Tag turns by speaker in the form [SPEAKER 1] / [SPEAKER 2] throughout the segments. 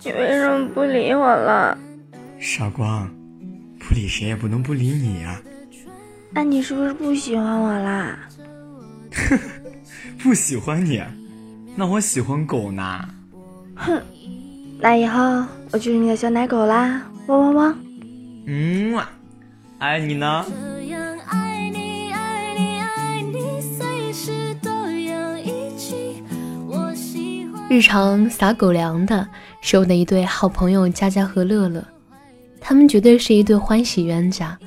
[SPEAKER 1] 你为什么不理我了？
[SPEAKER 2] 傻瓜，不理谁也不能不理你呀。
[SPEAKER 1] 那你是不是不喜欢我啦？
[SPEAKER 2] 不喜欢你？那我喜欢狗呢。
[SPEAKER 1] 哼，那以后我就是你的小奶狗啦，汪汪汪。
[SPEAKER 2] 嗯嘛，爱你呢。
[SPEAKER 3] 日常撒狗粮的是我的一对好朋友佳佳和乐乐，他们绝对是一对欢喜冤家。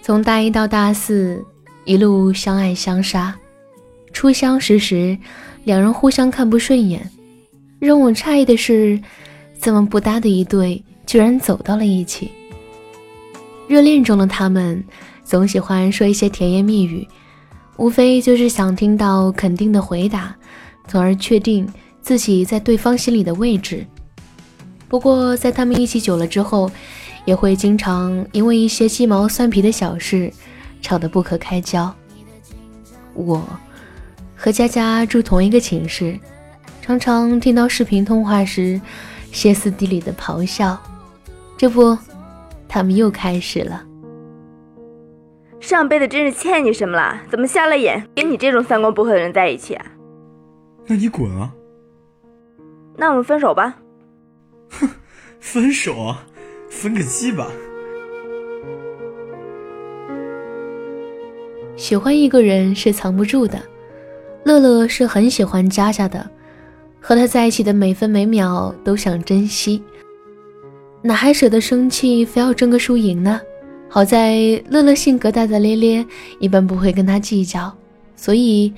[SPEAKER 3] 从大一到大四，一路相爱相杀。初相识时，两人互相看不顺眼。让我诧异的是，这么不搭的一对，居然走到了一起。热恋中的他们，总喜欢说一些甜言蜜语，无非就是想听到肯定的回答，从而确定。自己在对方心里的位置。不过，在他们一起久了之后，也会经常因为一些鸡毛蒜皮的小事吵得不可开交。我和佳佳住同一个寝室，常常听到视频通话时歇斯底里的咆哮。这不，他们又开始了。
[SPEAKER 1] 上辈子真是欠你什么了？怎么瞎了眼，跟你这种三观不合的人在一起啊？
[SPEAKER 2] 那你滚啊！
[SPEAKER 1] 那我们分手吧。
[SPEAKER 2] 哼，分手？分个鸡吧！
[SPEAKER 3] 喜欢一个人是藏不住的。乐乐是很喜欢佳佳的，和他在一起的每分每秒都想珍惜，哪还舍得生气，非要争个输赢呢？好在乐乐性格大大咧咧，一般不会跟他计较，所以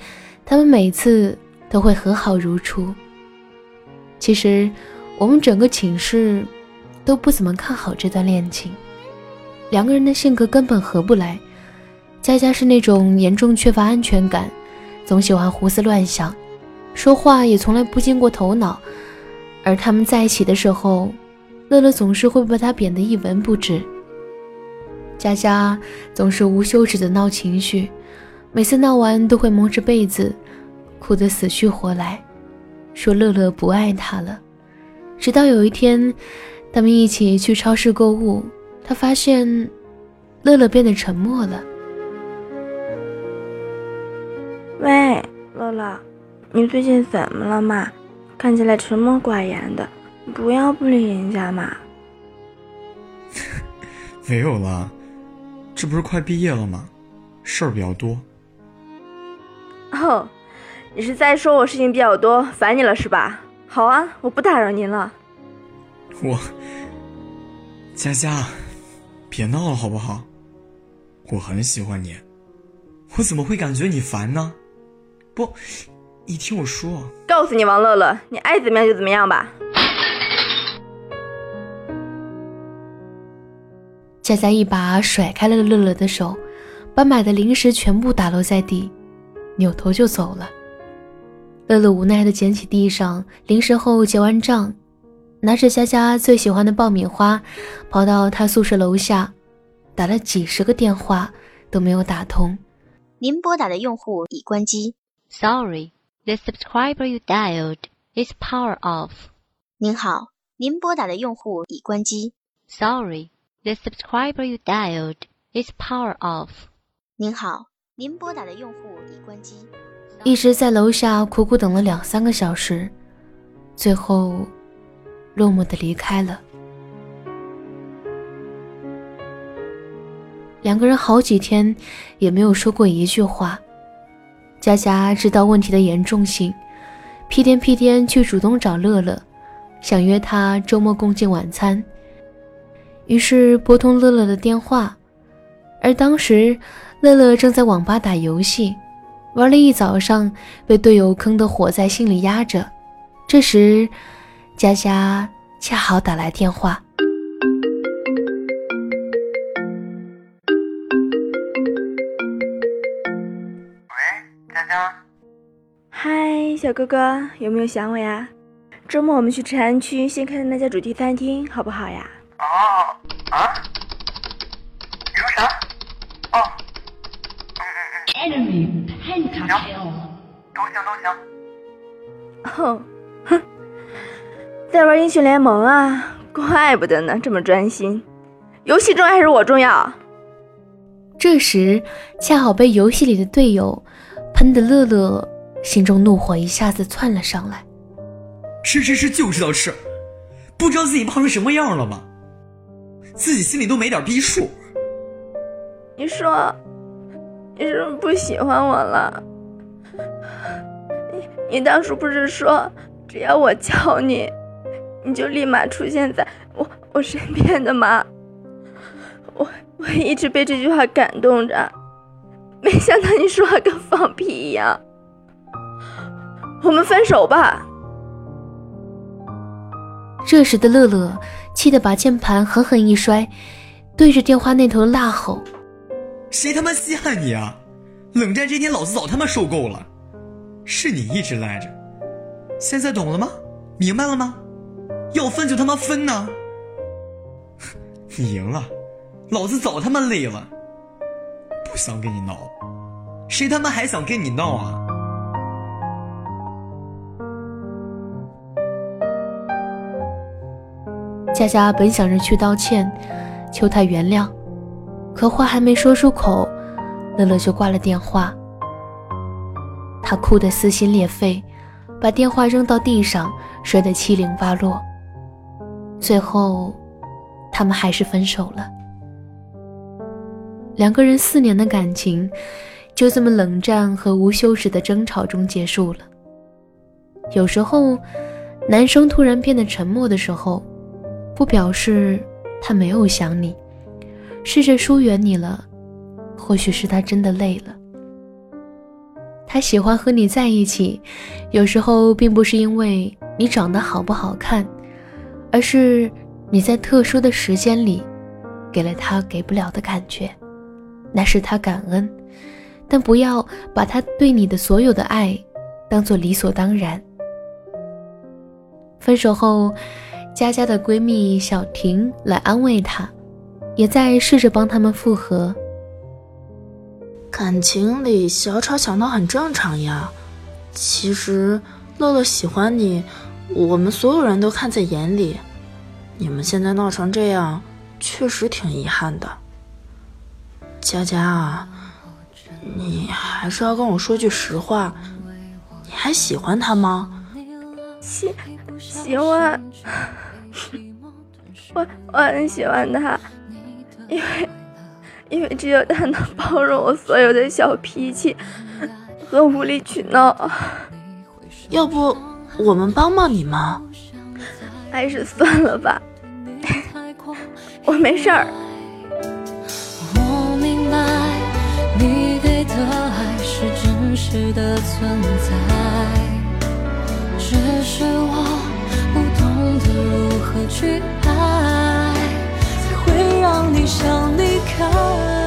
[SPEAKER 3] 他们每次都会和好如初。其实，我们整个寝室都不怎么看好这段恋情。两个人的性格根本合不来。佳佳是那种严重缺乏安全感，总喜欢胡思乱想，说话也从来不经过头脑。而他们在一起的时候，乐乐总是会把他贬得一文不值。佳佳总是无休止的闹情绪，每次闹完都会蒙着被子，哭得死去活来。说乐乐不爱他了，直到有一天，他们一起去超市购物，他发现乐乐变得沉默了。
[SPEAKER 1] 喂，乐乐，你最近怎么了嘛？看起来沉默寡言的，不要不理人家嘛。
[SPEAKER 2] 没有啦，这不是快毕业了吗？事儿比较多。
[SPEAKER 1] 哦。你是在说我事情比较多，烦你了是吧？好啊，我不打扰您了。
[SPEAKER 2] 我，佳佳，别闹了好不好？我很喜欢你，我怎么会感觉你烦呢？不，你听我说。
[SPEAKER 1] 告诉你王乐乐，你爱怎么样就怎么样吧。
[SPEAKER 3] 佳佳一把甩开了乐乐的手，把买的零食全部打落在地，扭头就走了。乐乐无奈地捡起地上零食后结完账，拿着佳佳最喜欢的爆米花，跑到他宿舍楼下，打了几十个电话都没有打通。
[SPEAKER 4] 您拨打的用户已关机。
[SPEAKER 5] Sorry, the subscriber you dialed is power off.
[SPEAKER 4] 您好，您拨打的用户已关机。
[SPEAKER 5] Sorry, the subscriber you dialed is power off.
[SPEAKER 4] 您好，您拨打的用户已关机。
[SPEAKER 3] 一直在楼下苦苦等了两三个小时，最后落寞的离开了。两个人好几天也没有说过一句话。佳佳知道问题的严重性，屁颠屁颠去主动找乐乐，想约他周末共进晚餐。于是拨通乐乐的电话，而当时乐乐正在网吧打游戏。玩了一早上，被队友坑得火在心里压着。这时，佳佳恰好打来电话。
[SPEAKER 6] 喂，佳佳。
[SPEAKER 1] 嗨，小哥哥，有没有想我呀？周末我们去长安区新开的那家主题餐厅，好不好呀？
[SPEAKER 6] 哦，啊？你说啥？哦。
[SPEAKER 7] Enemy
[SPEAKER 6] 行，都行都行。
[SPEAKER 1] 哼，哼，在玩英雄联盟啊，怪不得呢，这么专心。游戏重要还是我重要？
[SPEAKER 3] 这时，恰好被游戏里的队友喷的乐乐心中怒火一下子窜了上来。
[SPEAKER 2] 吃吃吃就知道吃，不知道自己胖成什么样了吗？自己心里都没点逼数。
[SPEAKER 1] 你说，你是不是不喜欢我了？你你当初不是说，只要我叫你，你就立马出现在我我身边的吗？我我一直被这句话感动着，没想到你说话跟放屁一样。我们分手吧。
[SPEAKER 3] 这时的乐乐气得把键盘狠狠一摔，对着电话那头大吼：“
[SPEAKER 2] 谁他妈稀罕你啊！冷战这天，老子早他妈受够了。是你一直赖着，现在懂了吗？明白了吗？要分就他妈分呐！你赢了，老子早他妈累了，不想跟你闹，谁他妈还想跟你闹啊？”
[SPEAKER 3] 佳佳本想着去道歉，求他原谅，可话还没说出口，乐乐就挂了电话。他哭得撕心裂肺，把电话扔到地上，摔得七零八落。最后，他们还是分手了。两个人四年的感情，就这么冷战和无休止的争吵中结束了。有时候，男生突然变得沉默的时候。不表示他没有想你，试着疏远你了，或许是他真的累了。他喜欢和你在一起，有时候并不是因为你长得好不好看，而是你在特殊的时间里，给了他给不了的感觉，那是他感恩，但不要把他对你的所有的爱，当做理所当然。分手后。佳佳的闺蜜小婷来安慰她，也在试着帮他们复合。
[SPEAKER 7] 感情里小吵小闹很正常呀。其实乐乐喜欢你，我们所有人都看在眼里。你们现在闹成这样，确实挺遗憾的。佳佳啊，你还是要跟我说句实话，你还喜欢他吗？
[SPEAKER 1] 喜喜欢。我我很喜欢他，因为因为只有他能包容我所有的小脾气和无理取闹。
[SPEAKER 7] 要不我们帮帮你吗？
[SPEAKER 1] 还是算了吧，我没事儿。只是我不懂得。如何去爱，让你想离开？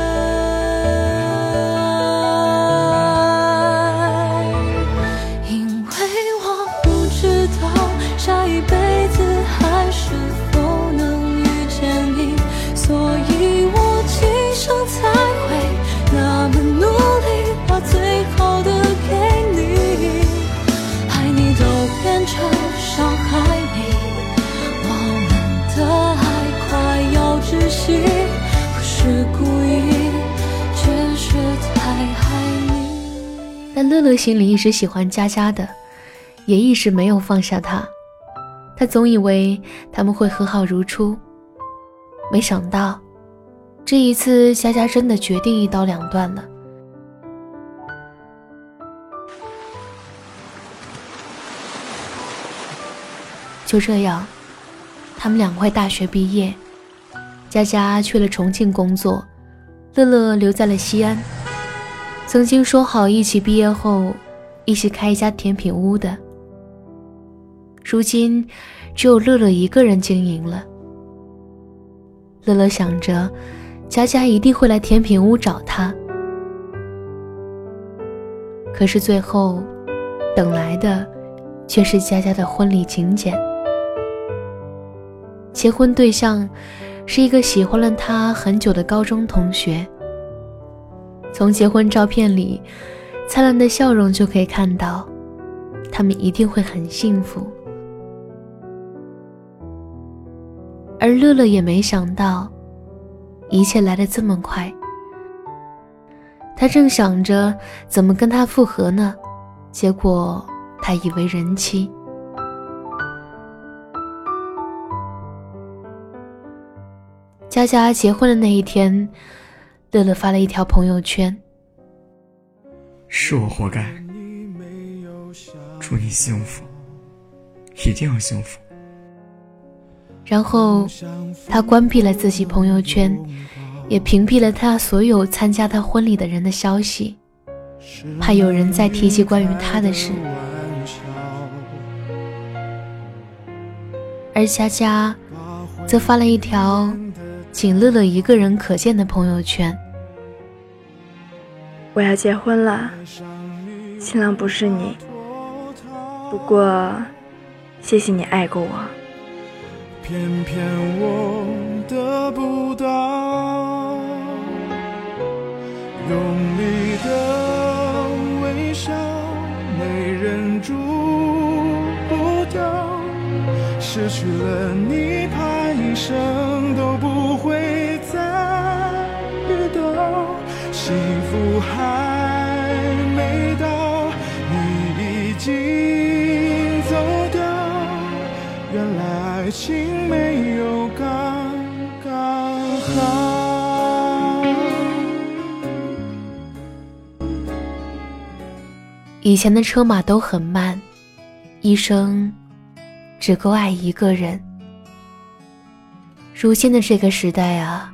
[SPEAKER 3] 乐乐心里一直喜欢佳佳的，也一直没有放下他。他总以为他们会和好如初，没想到这一次佳佳真的决定一刀两断了。就这样，他们两块大学毕业，佳佳去了重庆工作，乐乐留在了西安。曾经说好一起毕业后一起开一家甜品屋的，如今只有乐乐一个人经营了。乐乐想着，佳佳一定会来甜品屋找他，可是最后等来的却是佳佳的婚礼请柬。结婚对象是一个喜欢了他很久的高中同学。从结婚照片里，灿烂的笑容就可以看到，他们一定会很幸福。而乐乐也没想到，一切来得这么快。他正想着怎么跟他复合呢，结果他已为人妻。佳佳结婚的那一天。乐乐发了一条朋友圈：“
[SPEAKER 2] 是我活该，祝你幸福，一定要幸福。”
[SPEAKER 3] 然后他关闭了自己朋友圈，也屏蔽了他所有参加他婚礼的人的消息，怕有人再提起关于他的事。而佳佳则发了一条。仅乐乐一个人可见的朋友圈。
[SPEAKER 1] 我要结婚了，新郎不是你，不过谢谢你爱过我。偏偏我得不到用力的微笑，没忍住不掉，失去了你，怕一生都不。福还没到，你已经走掉。原来爱情没有刚刚好。
[SPEAKER 3] 以前的车马都很慢，一生只够爱一个人。如今的这个时代啊。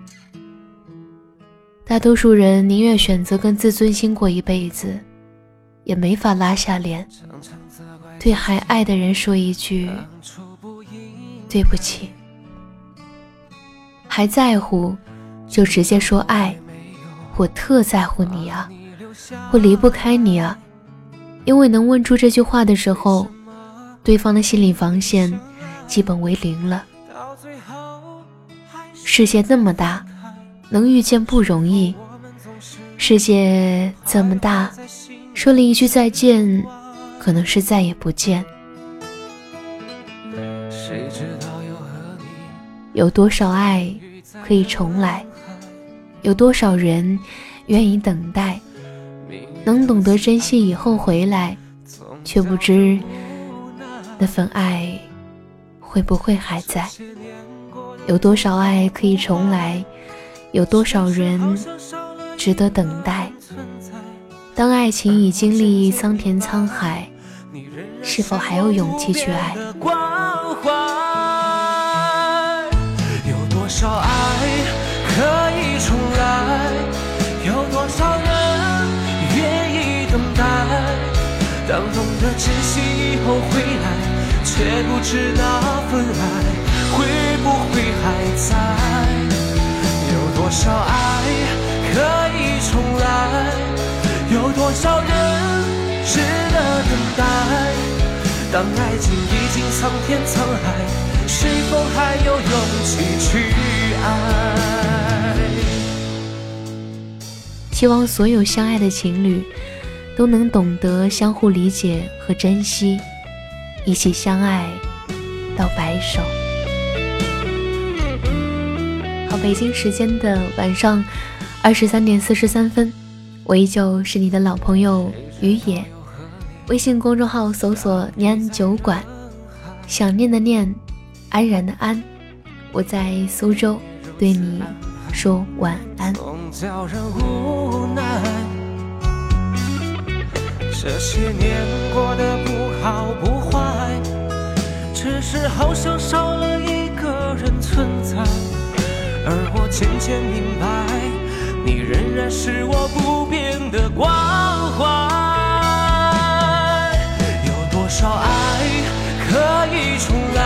[SPEAKER 3] 大多数人宁愿选择跟自尊心过一辈子，也没法拉下脸，对还爱的人说一句对不起。还在乎，就直接说爱，我特在乎你啊，我离不开你啊。因为能问出这句话的时候，对方的心理防线基本为零了。世界那么大。能遇见不容易，世界这么大，说了一句再见，可能是再也不见。有多少爱可以重来？有多少人愿意等待？能懂得珍惜以后回来，却不知那份爱会不会还在？有多少爱可以重来？有多少人值得等待？当爱情已经历桑田沧海，是否还有勇气去爱？
[SPEAKER 8] 有多少爱可以重来？有多少人愿意等待？当懂得珍惜以后回来，却不知那份爱会不会还在？多少爱可以重来？有多少人值得等待？当爱情已经桑田沧海，是否还有勇气去爱？
[SPEAKER 3] 希望所有相爱的情侣都能懂得相互理解和珍惜，一起相爱到白首。北京时间的晚上二十三点四十三分，我依旧是你的老朋友于野。微信公众号搜索“念安酒馆”，想念的念，安然的安。我在苏州，对你说晚安。
[SPEAKER 8] 这些年过得不好不坏，只是好像少了一个人存在。而我渐渐明白，你仍然是我不变的关怀。有多少爱可以重来？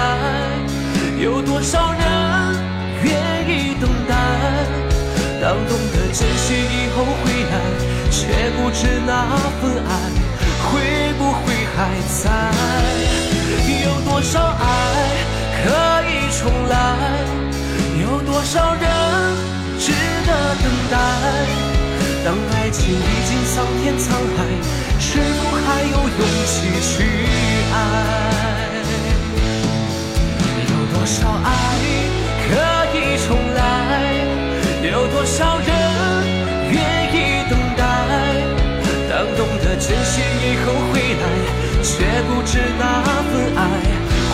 [SPEAKER 8] 有多少人愿意等待？当懂得珍惜以后回来，却不知那份爱会不会还在？有多少爱可以重来？多少人值得等待当爱情已经桑田沧海是否还有勇气去爱？有多少爱可以重来？有多少人愿意等待当懂得珍惜以后回来却不知那份爱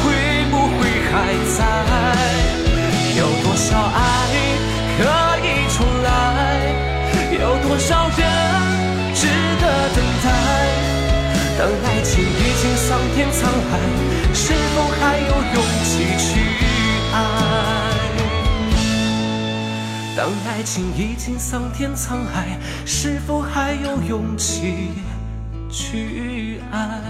[SPEAKER 8] 会不会还在？多少爱可以重来？有多少人值得等待？当爱情已经桑田沧海，是否还有勇气去爱？当爱情已经桑田沧海，是否还有勇气去爱？